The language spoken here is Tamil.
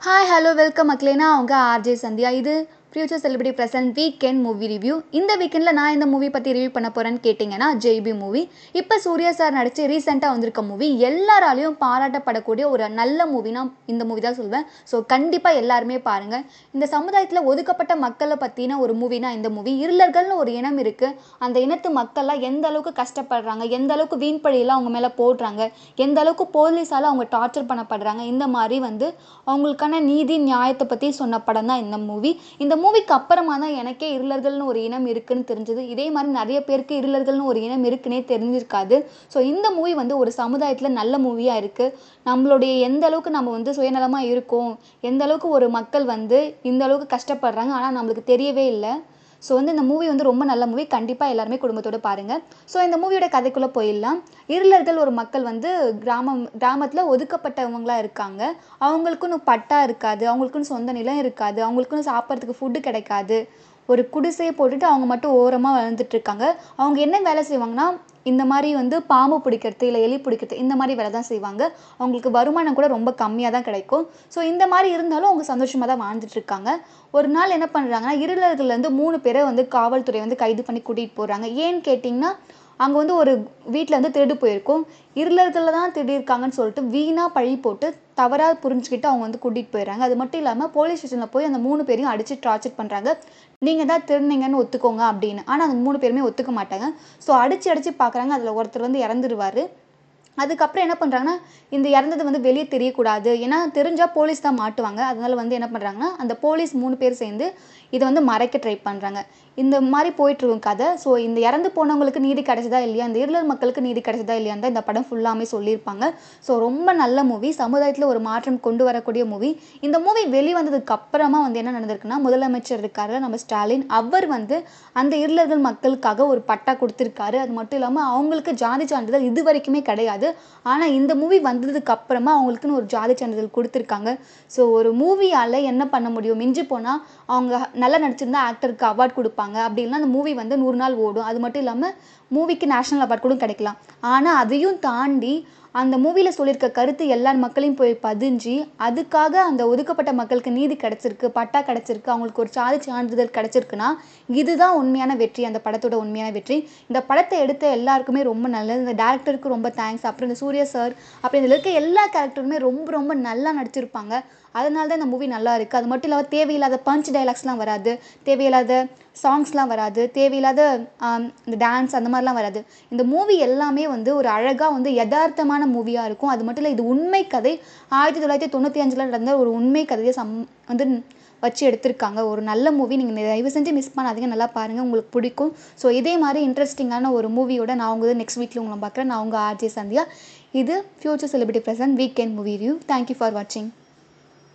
ஹாய் ஹலோ வெல்கம் மக்களே நான் அவங்க ஆர்ஜே சந்தியா. இது future celebrity present weekend movie review இந்த வீக்கெண்டில் நான் இந்த மூவி பற்றி ரிவ்யூ பண்ண போகிறேன்னு கேட்டிங்கன்னா ஜெய்பி மூவி இப்போ சூர்யா சார் நடித்து ரீசெண்டாக வந்திருக்க மூவி எல்லாராலையும் பாராட்டப்படக்கூடிய ஒரு நல்ல மூவினா இந்த மூவி தான் சொல்வேன். ஸோ கண்டிப்பாக எல்லாருமே பாருங்கள் இந்த சமுதாயத்தில் ஒதுக்கப்பட்ட மக்களை பற்றின ஒரு மூவினா இந்த மூவி இருளர்கள்னு ஒரு இனம் இருக்குது அந்த இனத்து மக்கள்லாம் எந்த அளவுக்கு கஷ்டப்படுறாங்க? எந்த அளவுக்கு வீண்பழியெல்லாம் அவங்க மேலே போடுறாங்க? எந்த அளவுக்கு போலீஸால் அவங்க டார்ச்சர் பண்ணப்படுறாங்க? இந்த மாதிரி வந்து அவங்களுக்கான நீதி நியாயத்தை பற்றி சொன்ன படம் தான் இந்த மூவி இந்த மூவிக்கு அப்புறமா தான் எனக்கே இருளர்கள்னு ஒரு இனம் இருக்குன்னு தெரிஞ்சது. இதே மாதிரி நிறைய பேருக்கு இருளர்கள்னு ஒரு இனம் இருக்குன்னே தெரிஞ்சிருக்காது. ஸோ இந்த மூவி வந்து ஒரு சமுதாயத்தில் நல்ல மூவியாக இருக்குது நம்மளுடைய எந்த அளவுக்கு நம்ம வந்து சுயநலமாக இருக்கோம் எந்த அளவுக்கு ஒரு மக்கள் வந்து இந்த அளவுக்கு கஷ்டப்படுறாங்க ஆனால் நம்மளுக்கு தெரியவே இல்லை. ஸோ வந்து இந்த மூவி வந்து ரொம்ப நல்ல மூவி கண்டிப்பாக எல்லாருமே குடும்பத்தோடு பாருங்கள் ஸோ இந்த மூவியோட கதைக்குள்ளே போயிடலாம். இருளர்கள் ஒரு மக்கள் வந்து கிராமம் கிராமத்தில் ஒதுக்கப்பட்டவங்களாக இருக்காங்க. அவங்களுக்குன்னு பட்டா இருக்காது. அவங்களுக்குன்னு சொந்த நிலம் இருக்காது. அவங்களுக்குன்னு சாப்பிட்றதுக்கு ஃபுட்டு கிடைக்காது. ஒரு குடிசையை போட்டுட்டு அவங்க மட்டும் ஓரமாக வாழ்ந்துட்டு இருக்காங்க அவங்க என்ன வேலை செய்வாங்கன்னா இந்த மாதிரி வந்து பாம்பு பிடிக்கிறது இல்லை எலி பிடிக்கிறது இந்த மாதிரி வேலை தான் செய்வாங்க. அவங்களுக்கு வருமானம் கூட ரொம்ப கம்மியாக தான் கிடைக்கும். ஸோ இந்த மாதிரி இருந்தாலும் அவங்க சந்தோஷமாக தான் வாழ்ந்துட்டு இருக்காங்க ஒரு நாள் என்ன பண்ணுறாங்கன்னா இருளர்கள்லேருந்து மூணு பேரை வந்து காவல்துறை வந்து கைது பண்ணி கூட்டிகிட்டு போகிறாங்க ஏன்னு கேட்டிங்கன்னா அங்கே வந்து ஒரு வீட்டில் வந்து திருடு போயிருக்கும். இருளர்களில் தான் திருடியிருக்காங்கன்னு சொல்லிட்டு வீணாக பழி போட்டு தவறாக புரிஞ்சுக்கிட்டு அவங்க வந்து கூட்டிகிட்டு போயிடுறாங்க. அது மட்டும் இல்லாமல் போலீஸ் ஸ்டேஷனில் போய் அந்த மூணு பேரையும் அடித்து டார்ச்சர் பண்ணுறாங்க நீங்கள் தான் திருநீங்கன்னு ஒத்துக்கோங்க அப்படின்னு. ஆனால் அந்த மூணு பேருமே ஒத்துக்க மாட்டாங்க. ஸோ அடித்து அடித்து பார்க்குறாங்க அதில் ஒருத்தர் வந்து இறந்துருவார். அதுக்கப்புறம் என்ன பண்ணுறாங்கன்னா இந்த இறந்தது வந்து வெளியே தெரியக்கூடாது. ஏன்னா தெரிஞ்சால் போலீஸ் தான் மாட்டுவாங்க. அதனால வந்து என்ன பண்ணுறாங்கன்னா அந்த போலீஸ் மூணு பேர் சேர்ந்து இதை வந்து மறைக்க ட்ரை பண்ணுறாங்க இந்த மாதிரி போயிட்டுருக்கும் கதை. ஸோ இந்த இறந்து போனவங்களுக்கு நீதி கிடைச்சதா இல்லையா? இந்த இருளர் மக்களுக்கு நீதி கிடைச்சதா இல்லையான்னு தான் இந்த படம் ஃபுல்லாமே சொல்லியிருப்பாங்க. ஸோ ரொம்ப நல்ல மூவி சமுதாயத்தில் ஒரு மாற்றம் கொண்டு வரக்கூடிய மூவி இந்த மூவி வெளிவந்ததுக்கு அப்புறமா வந்து என்ன நடந்திருக்குன்னா முதலமைச்சர் இருக்காரு நம்ம ஸ்டாலின் அவர் வந்து அந்த இருளர்கள் மக்களுக்காக ஒரு பட்டா கொடுத்துருக்காரு. அது மட்டும் இல்லாமல் அவங்களுக்கு ஜாதி சான்றிதழ் இது வரைக்குமே கிடையாது. ஆனால் இந்த மூவி வந்ததுக்கு அப்புறமா அவங்களுக்குன்னு ஒரு ஜாதி சான்றிதழ் கொடுத்துருக்காங்க. ஸோ ஒரு மூவியால் என்ன பண்ண முடியும்? மிஞ்சி போனால் அவங்க நல்லா நடிச்சிருந்தா ஆக்டருக்கு அவார்ட் கொடுப்பாங்க. அப்படி இல்லைனா அந்த மூவி வந்து நூறு நாள் ஓடும். அது மட்டும் இல்லாமல் மூவிக்கு நேஷ்னல் அவார்ட் கூட கிடைக்கலாம். ஆனால் அதையும் தாண்டி அந்த மூவியில் சொல்லியிருக்க கருத்து எல்லார் மக்களையும் போய் பதிஞ்சு அதுக்காக அந்த ஒதுக்கப்பட்ட மக்களுக்கு நீதி கிடச்சிருக்கு பட்டா கிடச்சிருக்கு அவங்களுக்கு ஒரு சாதி சான்றிதழ் கிடச்சிருக்குன்னா இதுதான் உண்மையான வெற்றி. அந்த படத்தோட உண்மையான வெற்றி. இந்த படத்தை எடுத்த எல்லாருக்குமே ரொம்ப நல்லது. இந்த டேரக்டருக்கு ரொம்ப தேங்க்ஸ் அப்புறம் இந்த சூர்யா சார் அப்புறம் இதில் இருக்க எல்லா கேரக்டருமே ரொம்ப ரொம்ப நல்லா நடிச்சிருப்பாங்க. அதனால தான் இந்த மூவி நல்லா இருக்குது அது மட்டும் இல்லாமல் தேவையில்லாத பஞ்ச் டைலாக்ஸ்லாம் வராது. தேவையில்லாத சாங்ஸ்லாம் வராது. தேவையில்லாத இந்த டான்ஸ் அந்த மாதிரிலாம் வராது. இந்த மூவி எல்லாமே வந்து ஒரு அழகாக வந்து யதார்த்தமான மூவியாக இருக்கும். அது மட்டும் இல்லை இது உண்மை கதை. ஆயிரத்தி தொள்ளாயிரத்தி தொண்ணூற்றி அஞ்சில் நடந்த ஒரு உண்மை கதையை சம் வந்து வச்சு எடுத்திருக்காங்க. ஒரு நல்ல மூவி நீங்கள் தயவு செஞ்சு மிஸ் பண்ணாதீங்க. நல்லா பாருங்கள் உங்களுக்கு பிடிக்கும். ஸோ இதே மாதிரி இன்ட்ரெஸ்டிங்கான ஒரு மூவியோட நான் உங்கள் நெக்ஸ்ட் வீக்கில் உங்களை பார்க்குறேன். நான் உங்கள் ஆர்ஜே சந்தியா. இது future celebrity present weekend movie review thank you for வாட்சிங்